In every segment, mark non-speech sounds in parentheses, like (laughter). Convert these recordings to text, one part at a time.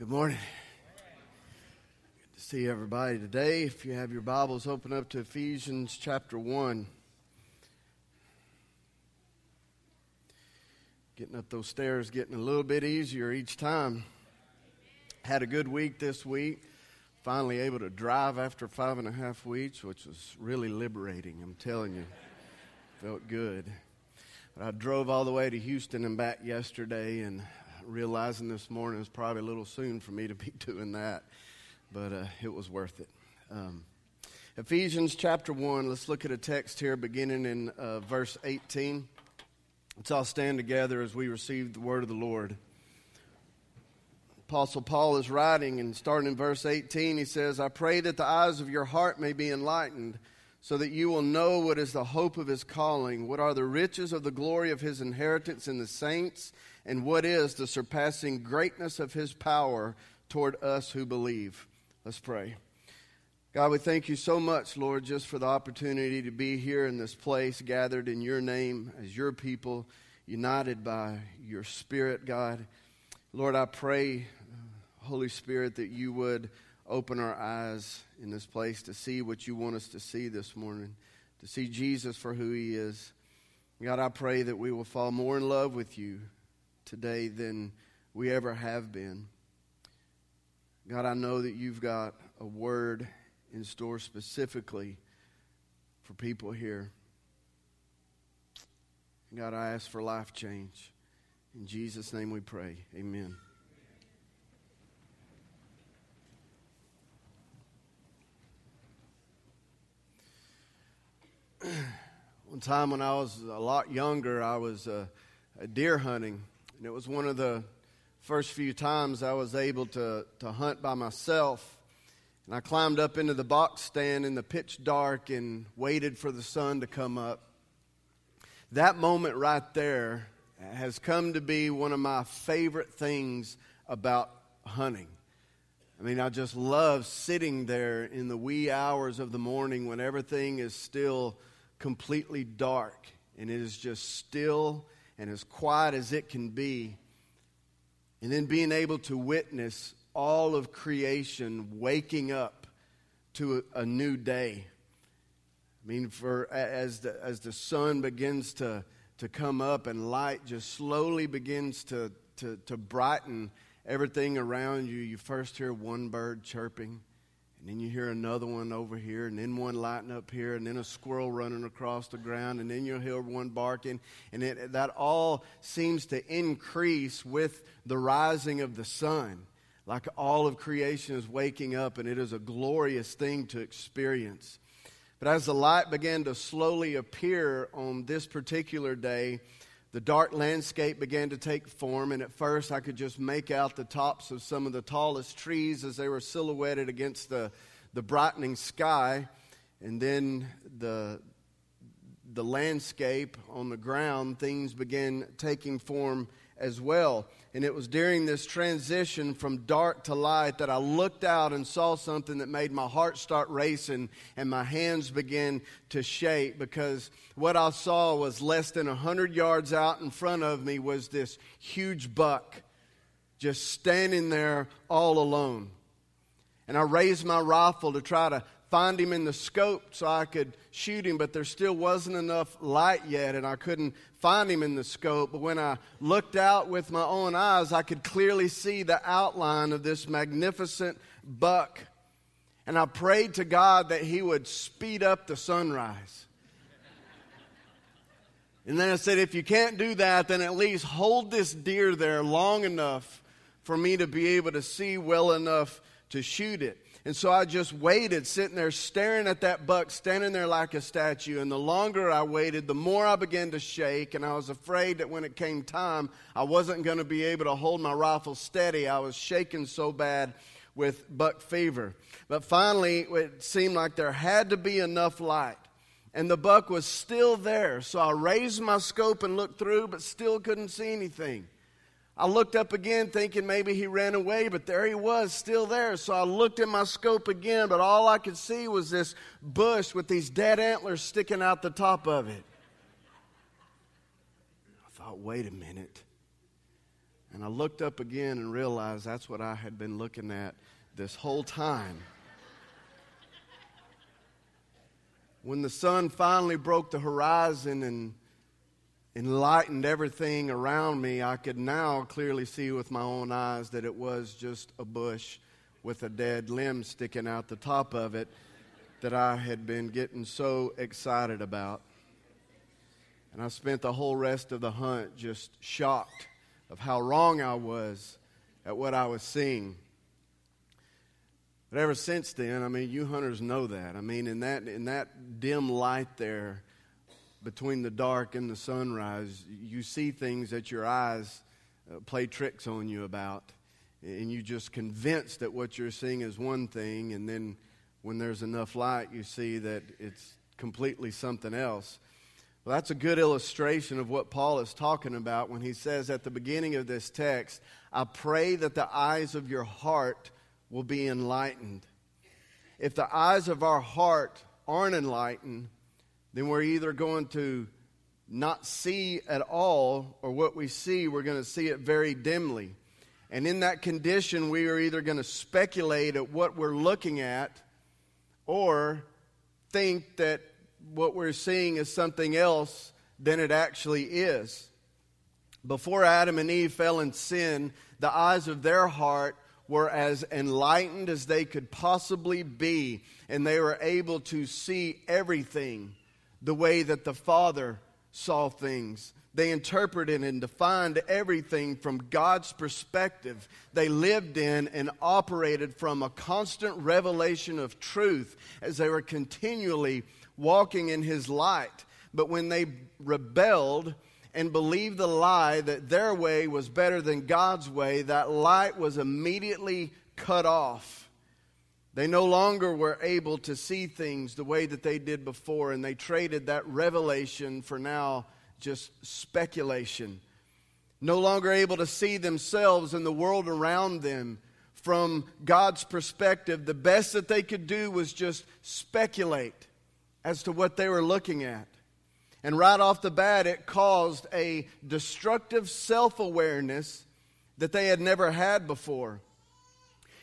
Good morning. Good to see everybody today. If you have your Bibles, open up to Ephesians chapter 1. Getting up those stairs getting a little bit easier each time. Had a good week this week. Finally able to drive after five and a half weeks, which was really liberating, I'm telling you. Felt good. But I drove all the way to Houston and back yesterday, and realizing this morning it's probably a little soon for me to be (laughs) doing that, but uh, it was worth it. Um, Ephesians chapter 1, let's look at a text here beginning in uh, verse 18. Let's all stand together as we receive the word of the Lord. Apostle Paul is writing, and starting in verse 18, he says, I pray that the eyes of your heart may be enlightened, so that you will know what is the hope of his calling, what are the riches of the glory of his inheritance in the saints and what is the surpassing greatness of his power toward us who believe. Let's pray. God, we thank you so much, Lord, just for the opportunity to be here in this place, gathered in your name as your people, united by your Spirit, God. Lord, I pray, Holy Spirit, that you would open our eyes in this place to see what you want us to see this morning, to see Jesus for who he is. God, I pray that we will fall more in love with you today than we ever have been. God, I know that you've got a word in store specifically for people here. God, I ask for life change. In Jesus' name we pray. Amen. (clears throat) One time when I was a lot younger, I was uh, deer hunting. And it was one of the first few times I was able to, to hunt by myself. And I climbed up into the box stand in the pitch dark and waited for the sun to come up. That moment right there has come to be one of my favorite things about hunting. I mean, I just love sitting there in the wee hours of the morning when everything is still completely dark and it is just still and as quiet as it can be, and then being able to witness all of creation waking up to a, a new day. I mean, for as the, as the sun begins to, to come up and light just slowly begins to, to, to brighten everything around you, you first hear one bird chirping and then you hear another one over here, and then one lighting up here, and then a squirrel running across the ground, and then you'll hear one barking. And it, that all seems to increase with the rising of the sun. Like all of creation is waking up, and it is a glorious thing to experience. But as the light began to slowly appear on this particular day, the dark landscape began to take form, and at first I could just make out the tops of some of the tallest trees as they were silhouetted against the, the brightening sky. And then the, the landscape on the ground, things began taking form as well. And it was during this transition from dark to light that I looked out and saw something that made my heart start racing and my hands begin to shake because what I saw was less than 100 yards out in front of me was this huge buck just standing there all alone. And I raised my rifle to try to find him in the scope so I could shoot him, but there still wasn't enough light yet, and I couldn't find him in the scope. But when I looked out with my own eyes, I could clearly see the outline of this magnificent buck. And I prayed to God that he would speed up the sunrise. And then I said, if you can't do that, then at least hold this deer there long enough for me to be able to see well enough to shoot it. And so I just waited, sitting there staring at that buck, standing there like a statue. And the longer I waited, the more I began to shake. And I was afraid that when it came time, I wasn't going to be able to hold my rifle steady. I was shaking so bad with buck fever. But finally, it seemed like there had to be enough light. And the buck was still there. So I raised my scope and looked through, but still couldn't see anything. I looked up again thinking maybe he ran away, but there he was, still there. So I looked at my scope again, but all I could see was this bush with these dead antlers sticking out the top of it. I thought, wait a minute. And I looked up again and realized that's what I had been looking at this whole time. when the sun finally broke the horizon and enlightened everything around me, I could now clearly see with my own eyes that it was just a bush with a dead limb sticking out the top of it that I had been getting so excited about. And I spent the whole rest of the hunt just shocked of how wrong I was at what I was seeing. But ever since then, I mean, you hunters know that. I mean, in that, in that dim light there between the dark and the sunrise, you see things that your eyes uh, play tricks on you about. And you just convinced that what you're seeing is one thing, and then when there's enough light, you see that it's completely something else. Well, that's a good illustration of what Paul is talking about when he says at the beginning of this text, I pray that the eyes of your heart will be enlightened. If the eyes of our heart aren't enlightened, then we're either going to not see at all, or what we see, we're going to see it very dimly. And in that condition, we are either going to speculate at what we're looking at or think that what we're seeing is something else than it actually is. Before Adam and Eve fell in sin, the eyes of their heart were as enlightened as they could possibly be, and they were able to see everything the way that the Father saw things. They interpreted and defined everything from God's perspective. They lived in and operated from a constant revelation of truth as they were continually walking in his light. But when they rebelled and believed the lie that their way was better than God's way, that light was immediately cut off. They no longer were able to see things the way that they did before, and they traded that revelation for now just speculation. No longer able to see themselves and the world around them from God's perspective, the best that they could do was just speculate as to what they were looking at. And right off the bat, it caused a destructive self awareness that they had never had before.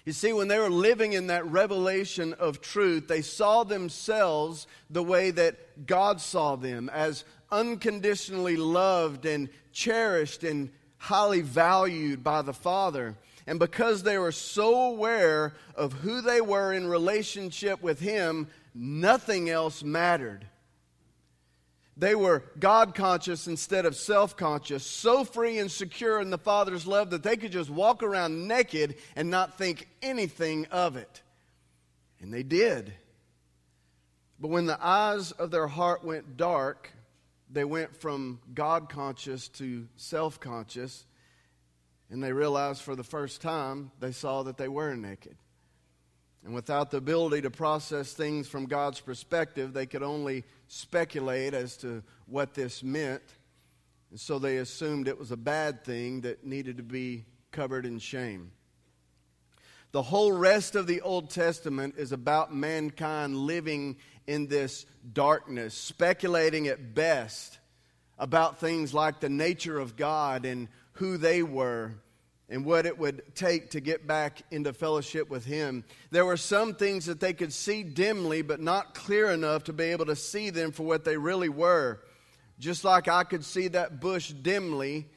You see, when they were living in that revelation of truth, they saw themselves the way that God saw them as unconditionally loved and cherished and highly valued by the Father. And because they were so aware of who they were in relationship with Him, nothing else mattered. They were God conscious instead of self conscious, so free and secure in the Father's love that they could just walk around naked and not think anything of it. And they did. But when the eyes of their heart went dark, they went from God conscious to self conscious, and they realized for the first time they saw that they were naked. And without the ability to process things from God's perspective, they could only speculate as to what this meant. And so they assumed it was a bad thing that needed to be covered in shame. The whole rest of the Old Testament is about mankind living in this darkness, speculating at best about things like the nature of God and who they were and what it would take to get back into fellowship with Him. There were some things that they could see dimly, but not clear enough to be able to see them for what they really were. Just like I could see that bush dimly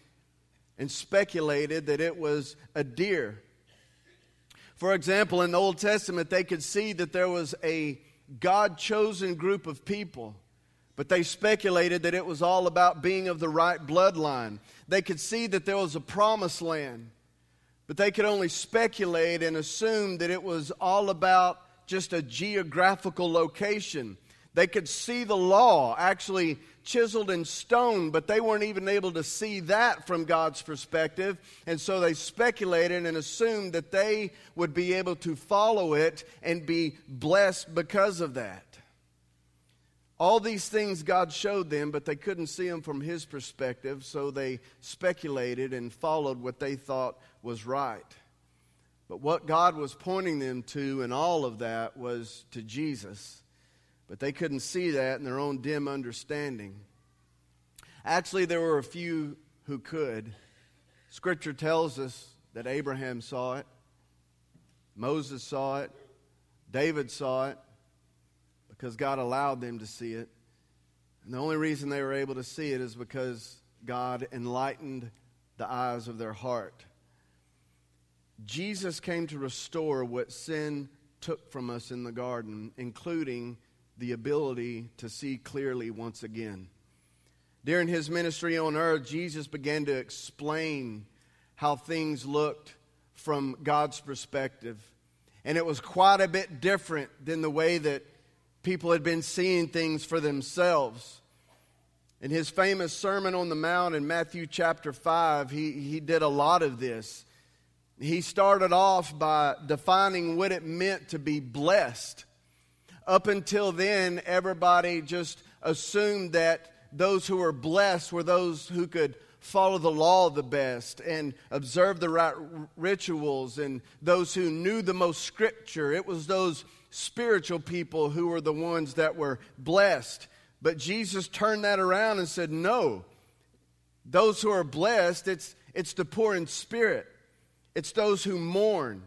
and speculated that it was a deer. For example, in the Old Testament, they could see that there was a God chosen group of people but they speculated that it was all about being of the right bloodline. They could see that there was a promised land, but they could only speculate and assume that it was all about just a geographical location. They could see the law actually chiseled in stone, but they weren't even able to see that from God's perspective. And so they speculated and assumed that they would be able to follow it and be blessed because of that. All these things God showed them, but they couldn't see them from His perspective, so they speculated and followed what they thought was right. But what God was pointing them to in all of that was to Jesus. But they couldn't see that in their own dim understanding. Actually, there were a few who could. Scripture tells us that Abraham saw it, Moses saw it, David saw it, because God allowed them to see it. And the only reason they were able to see it is because God enlightened the eyes of their heart. Jesus came to restore what sin took from us in the garden, including the ability to see clearly once again. During his ministry on earth, Jesus began to explain how things looked from God's perspective. And it was quite a bit different than the way that people had been seeing things for themselves. In his famous Sermon on the Mount in Matthew chapter 5, he, he did a lot of this. He started off by defining what it meant to be blessed. Up until then, everybody just assumed that those who were blessed were those who could follow the law the best and observe the right rituals and those who knew the most scripture. It was those spiritual people who were the ones that were blessed. But Jesus turned that around and said, No, those who are blessed, it's, it's the poor in spirit, it's those who mourn,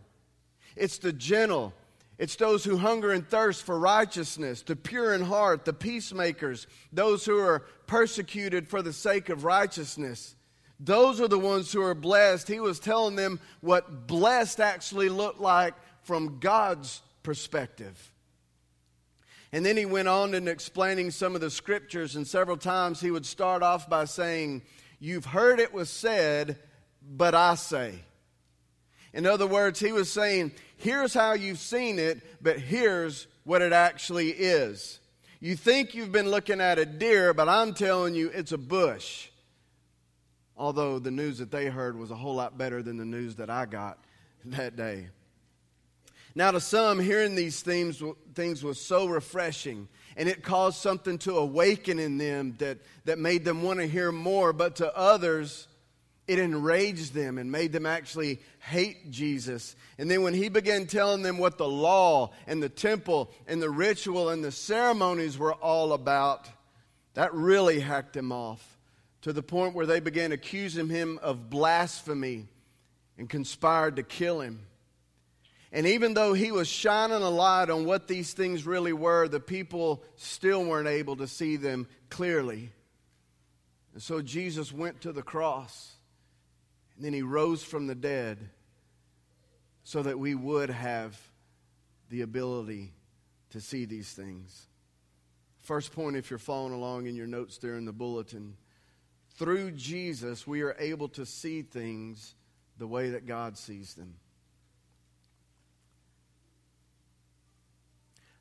it's the gentle, it's those who hunger and thirst for righteousness, the pure in heart, the peacemakers, those who are persecuted for the sake of righteousness. Those are the ones who are blessed. He was telling them what blessed actually looked like from God's perspective. And then he went on in explaining some of the scriptures, and several times he would start off by saying, You've heard it was said, but I say. In other words, he was saying, here's how you've seen it, but here's what it actually is. You think you've been looking at a deer, but I'm telling you it's a bush. Although the news that they heard was a whole lot better than the news that I got that day. Now, to some, hearing these things, things was so refreshing, and it caused something to awaken in them that, that made them want to hear more. But to others, it enraged them and made them actually hate Jesus. And then when he began telling them what the law and the temple and the ritual and the ceremonies were all about, that really hacked them off to the point where they began accusing him of blasphemy and conspired to kill him. And even though he was shining a light on what these things really were, the people still weren't able to see them clearly. And so Jesus went to the cross and then he rose from the dead so that we would have the ability to see these things. First point, if you're following along in your notes there in the bulletin, through Jesus, we are able to see things the way that God sees them.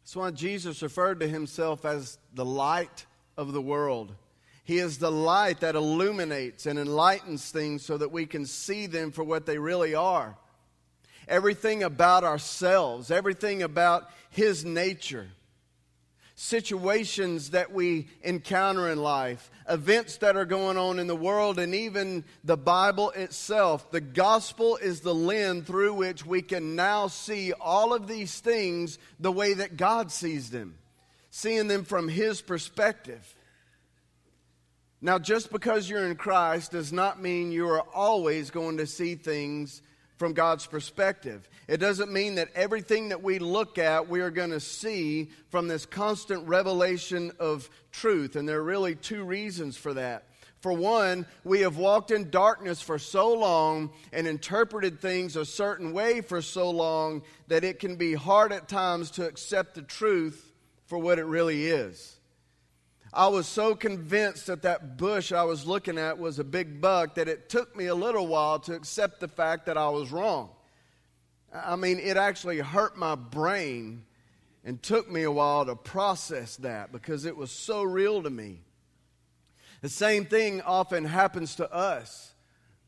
That's why Jesus referred to himself as the light of the world. He is the light that illuminates and enlightens things so that we can see them for what they really are. Everything about ourselves, everything about His nature, situations that we encounter in life, events that are going on in the world, and even the Bible itself. The gospel is the lens through which we can now see all of these things the way that God sees them, seeing them from His perspective. Now, just because you're in Christ does not mean you are always going to see things from God's perspective. It doesn't mean that everything that we look at, we are going to see from this constant revelation of truth. And there are really two reasons for that. For one, we have walked in darkness for so long and interpreted things a certain way for so long that it can be hard at times to accept the truth for what it really is. I was so convinced that that bush I was looking at was a big buck that it took me a little while to accept the fact that I was wrong. I mean, it actually hurt my brain and took me a while to process that because it was so real to me. The same thing often happens to us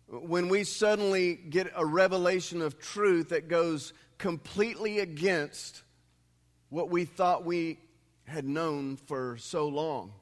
when we suddenly get a revelation of truth that goes completely against what we thought we had known for so long.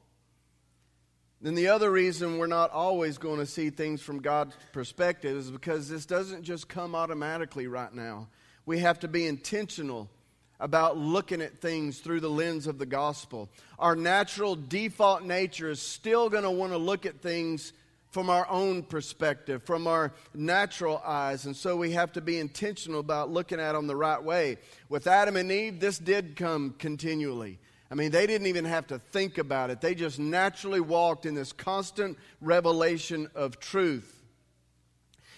Then the other reason we're not always going to see things from God's perspective is because this doesn't just come automatically right now. We have to be intentional about looking at things through the lens of the gospel. Our natural default nature is still going to want to look at things from our own perspective, from our natural eyes. And so we have to be intentional about looking at them the right way. With Adam and Eve, this did come continually. I mean, they didn't even have to think about it, they just naturally walked in this constant revelation of truth.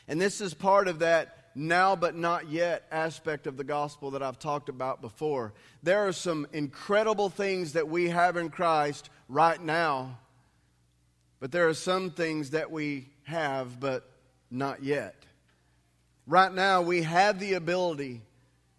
And this is part of that now but not yet aspect of the gospel that I've talked about before. There are some incredible things that we have in Christ right now but there are some things that we have, but not yet. Right now, we have the ability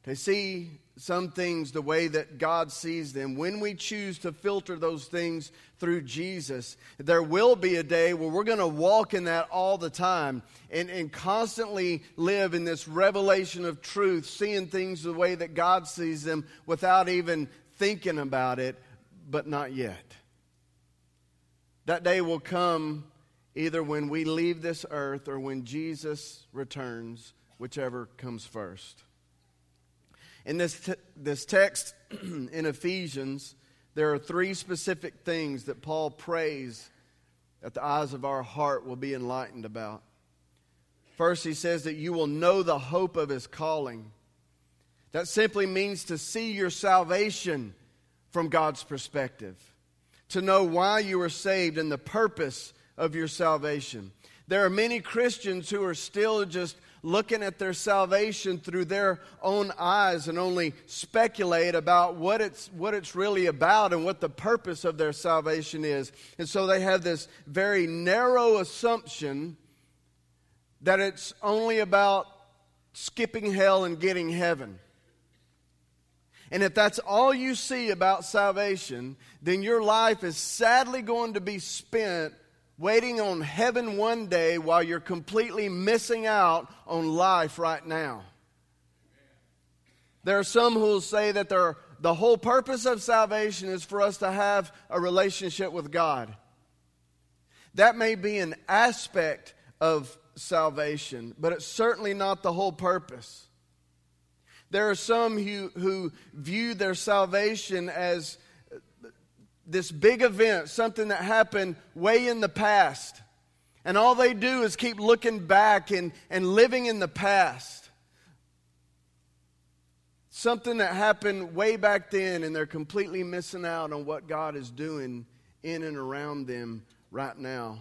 to see some things the way that God sees them. When we choose to filter those things through Jesus, there will be a day where we're going to walk in that all the time and, and constantly live in this revelation of truth, seeing things the way that God sees them without even thinking about it, but not yet. That day will come either when we leave this earth or when Jesus returns, whichever comes first. In this, t- this text (clears throat) in Ephesians, there are three specific things that Paul prays that the eyes of our heart will be enlightened about. First, he says that you will know the hope of his calling. That simply means to see your salvation from God's perspective to know why you were saved and the purpose of your salvation. There are many Christians who are still just looking at their salvation through their own eyes and only speculate about what it's, what it's really about and what the purpose of their salvation is. And so they have this very narrow assumption that it's only about skipping hell and getting heaven. And if that's all you see about salvation, then your life is sadly going to be spent waiting on heaven one day while you're completely missing out on life right now. There are some who will say that the whole purpose of salvation is for us to have a relationship with God. That may be an aspect of salvation, but it's certainly not the whole purpose. There are some who, who view their salvation as this big event, something that happened way in the past. And all they do is keep looking back and, and living in the past. Something that happened way back then, and they're completely missing out on what God is doing in and around them right now.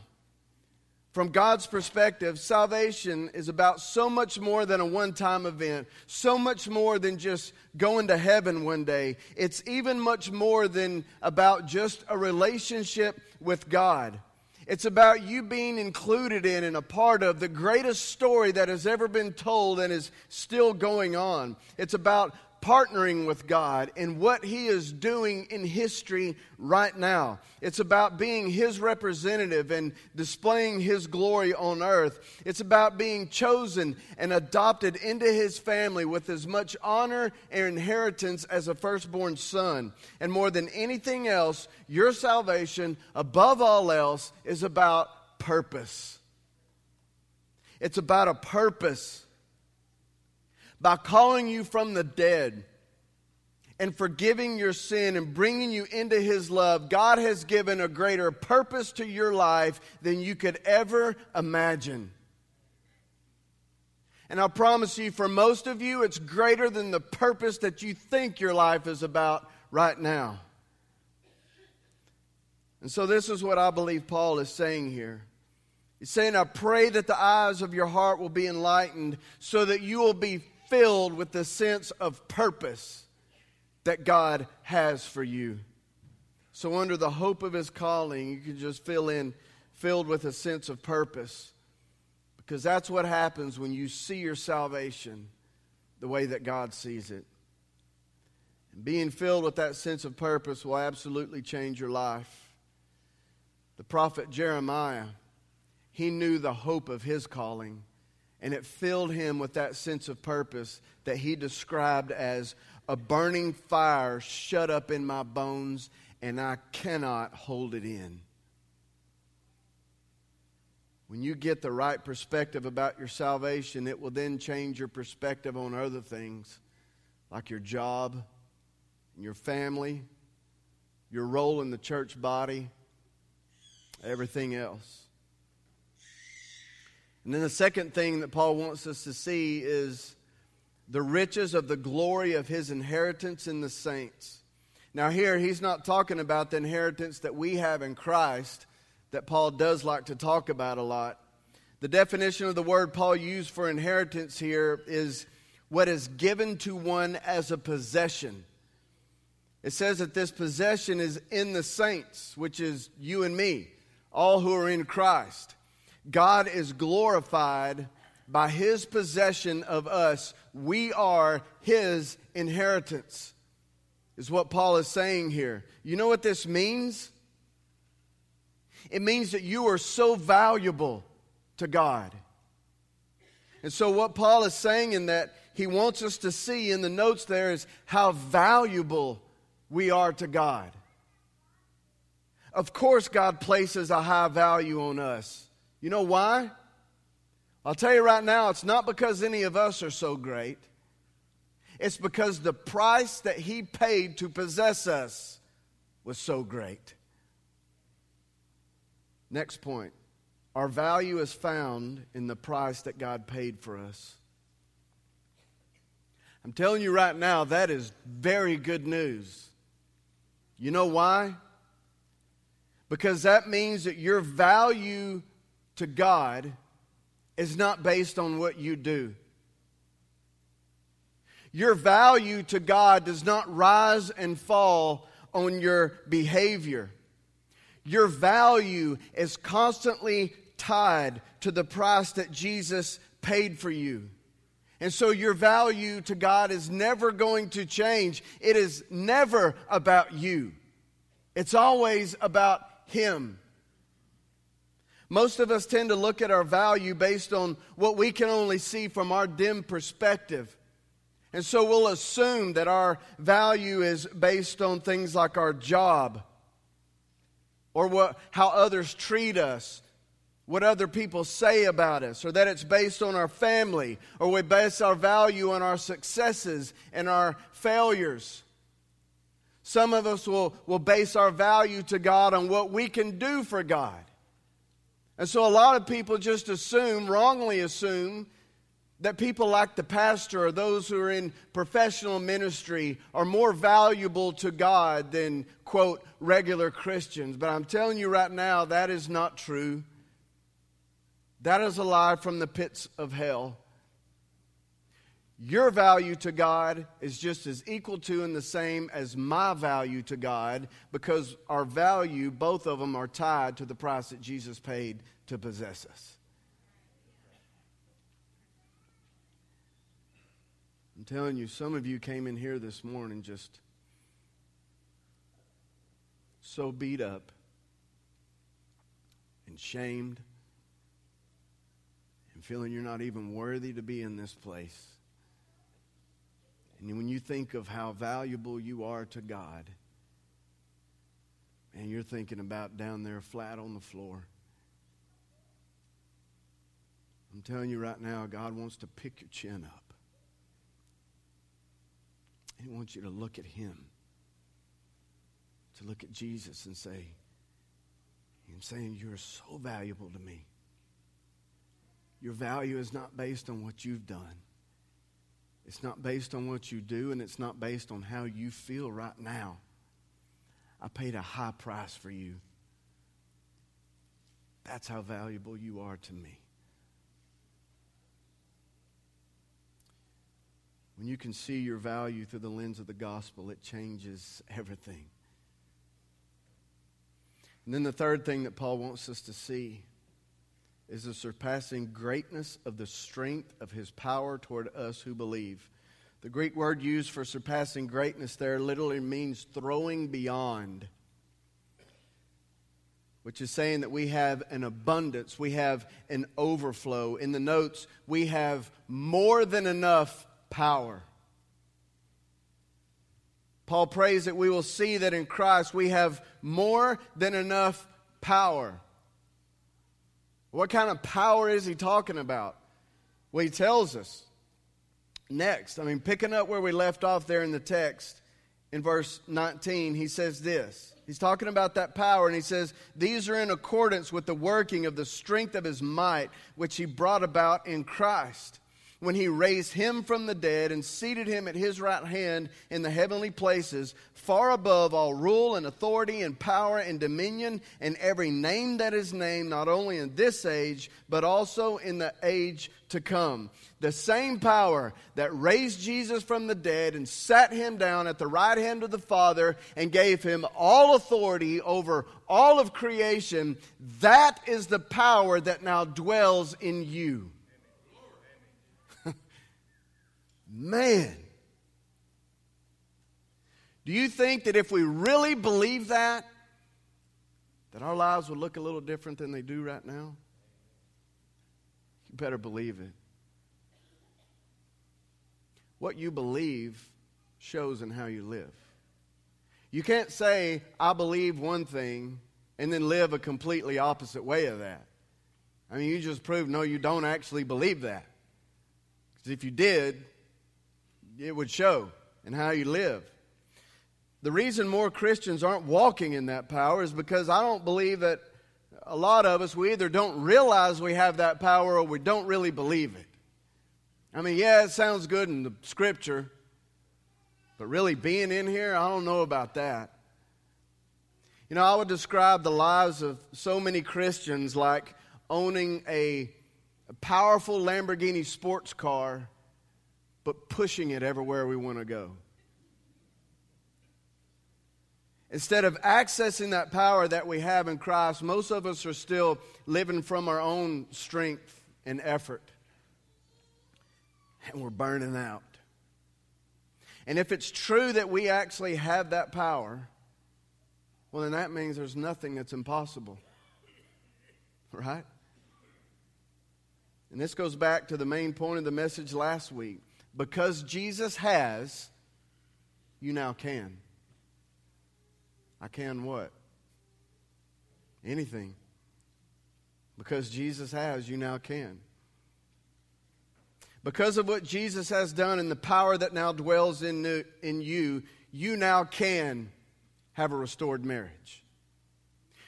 From God's perspective, salvation is about so much more than a one time event, so much more than just going to heaven one day. It's even much more than about just a relationship with God. It's about you being included in and a part of the greatest story that has ever been told and is still going on. It's about partnering with God in what He is doing in history right now. It's about being His representative and displaying His glory on earth. It's about being chosen and adopted into His family with as much honor and inheritance as a firstborn son. And more than anything else, your salvation, above all else, is about purpose. It's about a purpose by calling you from the dead and forgiving your sin and bringing you into His love, God has given a greater purpose to your life than you could ever imagine. And I promise you, for most of you, it's greater than the purpose that you think your life is about right now. And so, this is what I believe Paul is saying here. He's saying, I pray that the eyes of your heart will be enlightened so that you will be filled with the sense of purpose that God has for you. So, under the hope of his calling, you can just fill in, filled with a sense of purpose. Because that's what happens when you see your salvation the way that God sees it. And being filled with that sense of purpose will absolutely change your life. The prophet Jeremiah, he knew the hope of his calling and it filled him with that sense of purpose that he described as a burning fire shut up in my bones, and I cannot hold it in. When you get the right perspective about your salvation, it will then change your perspective on other things like your job, your family, your role in the church body, everything else. And then the second thing that Paul wants us to see is the riches of the glory of his inheritance in the saints. Now, here, he's not talking about the inheritance that we have in Christ that Paul does like to talk about a lot. The definition of the word Paul used for inheritance here is what is given to one as a possession. It says that this possession is in the saints, which is you and me, all who are in Christ. God is glorified by his possession of us. We are his inheritance, is what Paul is saying here. You know what this means? It means that you are so valuable to God. And so, what Paul is saying in that he wants us to see in the notes there is how valuable we are to God. Of course, God places a high value on us. You know why? I'll tell you right now, it's not because any of us are so great. It's because the price that He paid to possess us was so great. Next point our value is found in the price that God paid for us. I'm telling you right now, that is very good news. You know why? Because that means that your value to God is not based on what you do. Your value to God does not rise and fall on your behavior. Your value is constantly tied to the price that Jesus paid for you. And so your value to God is never going to change. It is never about you, it's always about Him. Most of us tend to look at our value based on what we can only see from our dim perspective. And so we'll assume that our value is based on things like our job or what, how others treat us, what other people say about us, or that it's based on our family, or we base our value on our successes and our failures. Some of us will, will base our value to God on what we can do for God. And so a lot of people just assume, wrongly assume, that people like the pastor or those who are in professional ministry are more valuable to God than, quote, regular Christians. But I'm telling you right now, that is not true. That is a lie from the pits of hell. Your value to God is just as equal to and the same as my value to God because our value, both of them, are tied to the price that Jesus paid to possess us. I'm telling you, some of you came in here this morning just so beat up and shamed and feeling you're not even worthy to be in this place. And when you think of how valuable you are to God, and you're thinking about down there flat on the floor. I'm telling you right now, God wants to pick your chin up. He wants you to look at Him, to look at Jesus and say, I'm saying, You're so valuable to me. Your value is not based on what you've done. It's not based on what you do, and it's not based on how you feel right now. I paid a high price for you. That's how valuable you are to me. When you can see your value through the lens of the gospel, it changes everything. And then the third thing that Paul wants us to see is the surpassing greatness of the strength of his power toward us who believe. The Greek word used for surpassing greatness there literally means throwing beyond, which is saying that we have an abundance, we have an overflow. In the notes, we have more than enough power. Paul prays that we will see that in Christ we have more than enough power. What kind of power is he talking about? Well, he tells us next. I mean, picking up where we left off there in the text, in verse 19, he says this He's talking about that power, and he says, These are in accordance with the working of the strength of his might, which he brought about in Christ when he raised him from the dead and seated him at his right hand in the heavenly places, far above all rule and authority and power and dominion and every name that is named, not only in this age, but also in the age to come. The same power that raised Jesus from the dead and sat him down at the right hand of the Father and gave him all authority over all of creation, that is the power that now dwells in you. Man. Do you think that if we really believe that, that our lives would look a little different than they do right now? You better believe it. What you believe shows in how you live. You can't say, I believe one thing, and then live a completely opposite way of that. I mean, you just proved no, you don't actually believe that. Because if you did, it would show in how you live. The reason more Christians aren't walking in that power is because I don't believe that a lot of us, we either don't realize we have that power or we don't really believe it. I mean, yeah, it sounds good in the scripture, but really being in here, I don't know about that. You know, I would describe the lives of so many Christians like owning a, a powerful Lamborghini sports car but pushing it everywhere we want to go. Instead of accessing that power that we have in Christ, most of us are still living from our own strength and effort. And we're burning out. And if it's true that we actually have that power, well, then that means there's nothing that's impossible. Right? And this goes back to the main point of the message last week. Because Jesus has, you now can. I can what? Anything. Because Jesus has, you now can. Because of what Jesus has done and the power that now dwells in, in you, you now can have a restored marriage.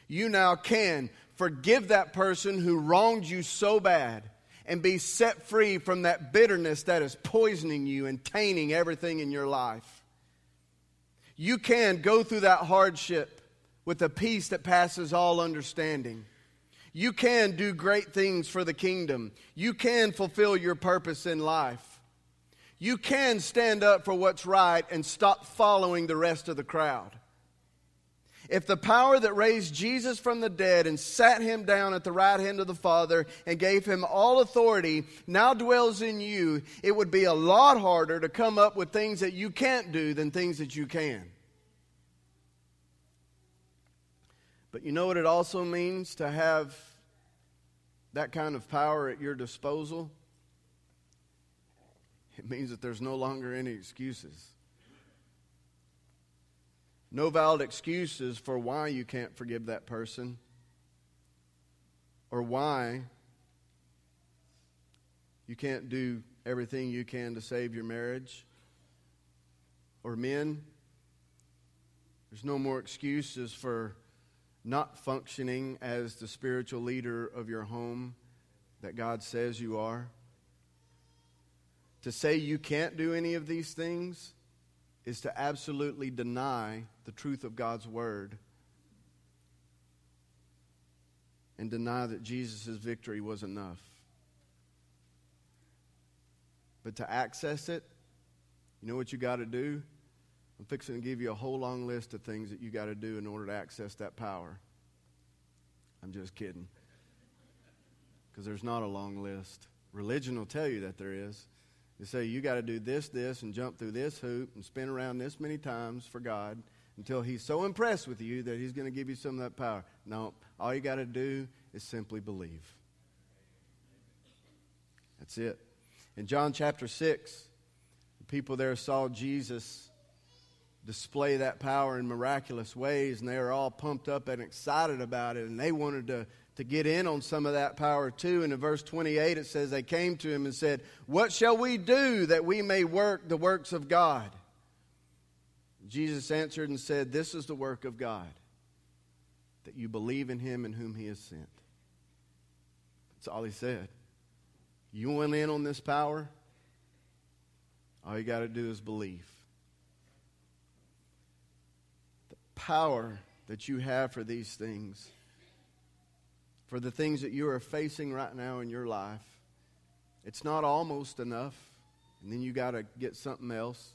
You now can forgive that person who wronged you so bad and be set free from that bitterness that is poisoning you and tainting everything in your life. You can go through that hardship with a peace that passes all understanding. You can do great things for the kingdom. You can fulfill your purpose in life. You can stand up for what's right and stop following the rest of the crowd. If the power that raised Jesus from the dead and sat him down at the right hand of the Father and gave him all authority now dwells in you, it would be a lot harder to come up with things that you can't do than things that you can. But you know what it also means to have that kind of power at your disposal? It means that there's no longer any excuses. No valid excuses for why you can't forgive that person or why you can't do everything you can to save your marriage. Or men, there's no more excuses for not functioning as the spiritual leader of your home that God says you are. To say you can't do any of these things is to absolutely deny the truth of God's word and deny that Jesus' victory was enough. But to access it, you know what you got to do? I'm fixing to give you a whole long list of things that you got to do in order to access that power. I'm just kidding. Because there's not a long list. Religion will tell you that there is. They say you got to do this, this, and jump through this hoop and spin around this many times for God until He's so impressed with you that He's going to give you some of that power. No, all you got to do is simply believe. That's it. In John chapter 6, the people there saw Jesus display that power in miraculous ways, and they were all pumped up and excited about it, and they wanted to to get in on some of that power too. And in verse 28, it says, They came to him and said, What shall we do that we may work the works of God? Jesus answered and said, This is the work of God, that you believe in him and whom he has sent. That's all he said. You want in on this power? All you got to do is believe. The power that you have for these things, for the things that you are facing right now in your life, it's not almost enough, and then you got to get something else.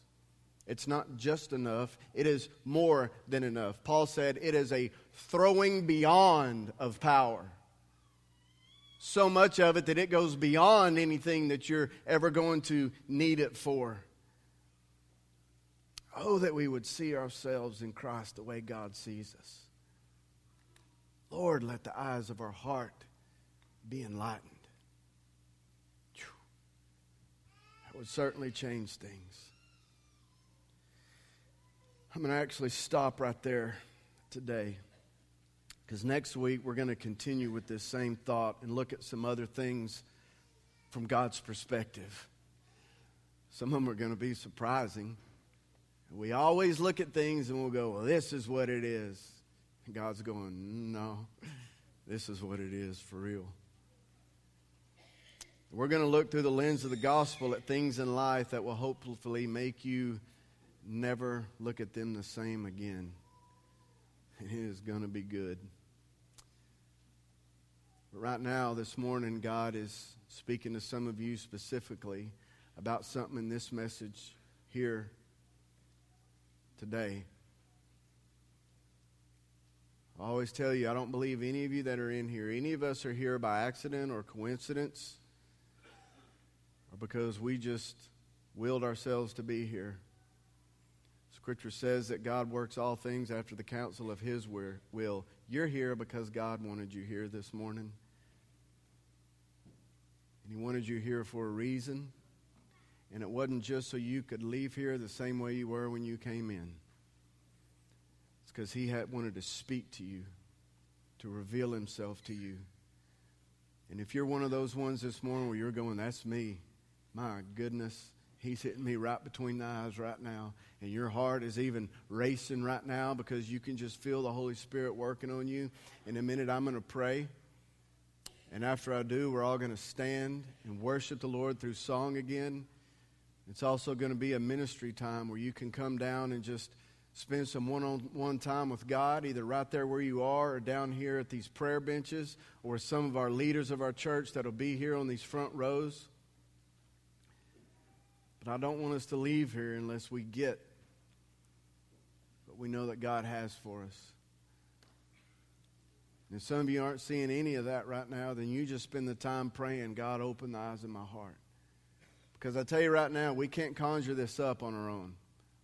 It's not just enough, it is more than enough. Paul said it is a throwing beyond of power. So much of it that it goes beyond anything that you're ever going to need it for. Oh, that we would see ourselves in Christ the way God sees us. Lord, let the eyes of our heart be enlightened. That would certainly change things. I'm going to actually stop right there today because next week we're going to continue with this same thought and look at some other things from God's perspective. Some of them are going to be surprising. We always look at things and we'll go, well, this is what it is. And God's going, no, this is what it is for real. We're going to look through the lens of the gospel at things in life that will hopefully make you never look at them the same again. (laughs) It is going to be good. But right now, this morning, God is speaking to some of you specifically about something in this message here today. I always tell you, I don't believe any of you that are in here, any of us are here by accident or coincidence or because we just willed ourselves to be here. Scripture says that God works all things after the counsel of His will. You're here because God wanted you here this morning. And He wanted you here for a reason. And it wasn't just so you could leave here the same way you were when you came in. It's because He had wanted to speak to you, to reveal Himself to you. And if you're one of those ones this morning where you're going, that's me, my goodness, He's hitting me right between the eyes right now. And your heart is even racing right now because you can just feel the Holy Spirit working on you. In a minute, I'm going to pray. And after I do, we're all going to stand and worship the Lord through song again. It's also going to be a ministry time where you can come down and just spend some one on one time with God, either right there where you are or down here at these prayer benches, or some of our leaders of our church that'll be here on these front rows. But I don't want us to leave here unless we get what we know that God has for us. And if some of you aren't seeing any of that right now, then you just spend the time praying, God, open the eyes of my heart. Because I tell you right now, we can't conjure this up on our own.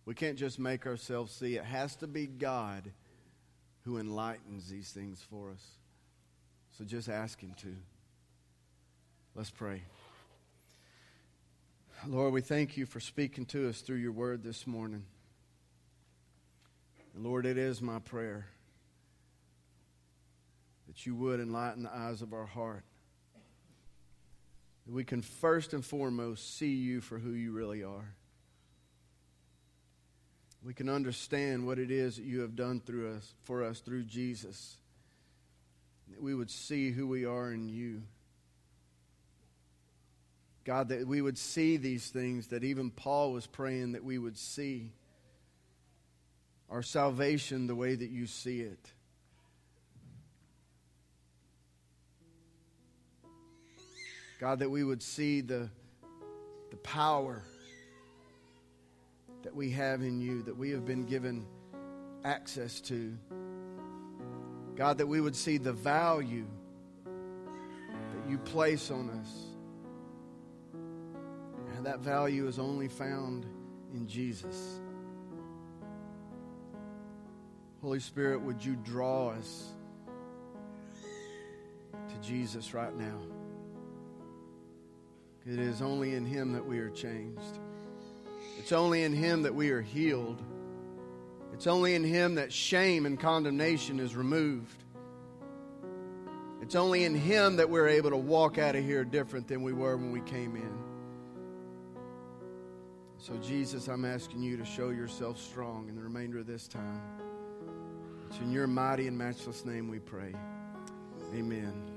We can't just make ourselves see. It has to be God who enlightens these things for us. So just ask Him to. Let's pray. Lord, we thank you for speaking to us through your word this morning. And Lord, it is my prayer that you would enlighten the eyes of our heart. That we can first and foremost see you for who you really are. We can understand what it is that you have done through us for us through Jesus. That we would see who we are in you. God, that we would see these things that even Paul was praying that we would see. Our salvation the way that you see it. God, that we would see the, the power that we have in you, that we have been given access to. God, that we would see the value that you place on us. And that value is only found in Jesus. Holy Spirit, would you draw us to Jesus right now? It is only in Him that we are changed. It's only in Him that we are healed. It's only in Him that shame and condemnation is removed. It's only in Him that we're able to walk out of here different than we were when we came in. So, Jesus, I'm asking you to show yourself strong in the remainder of this time. It's in your mighty and matchless name we pray. Amen.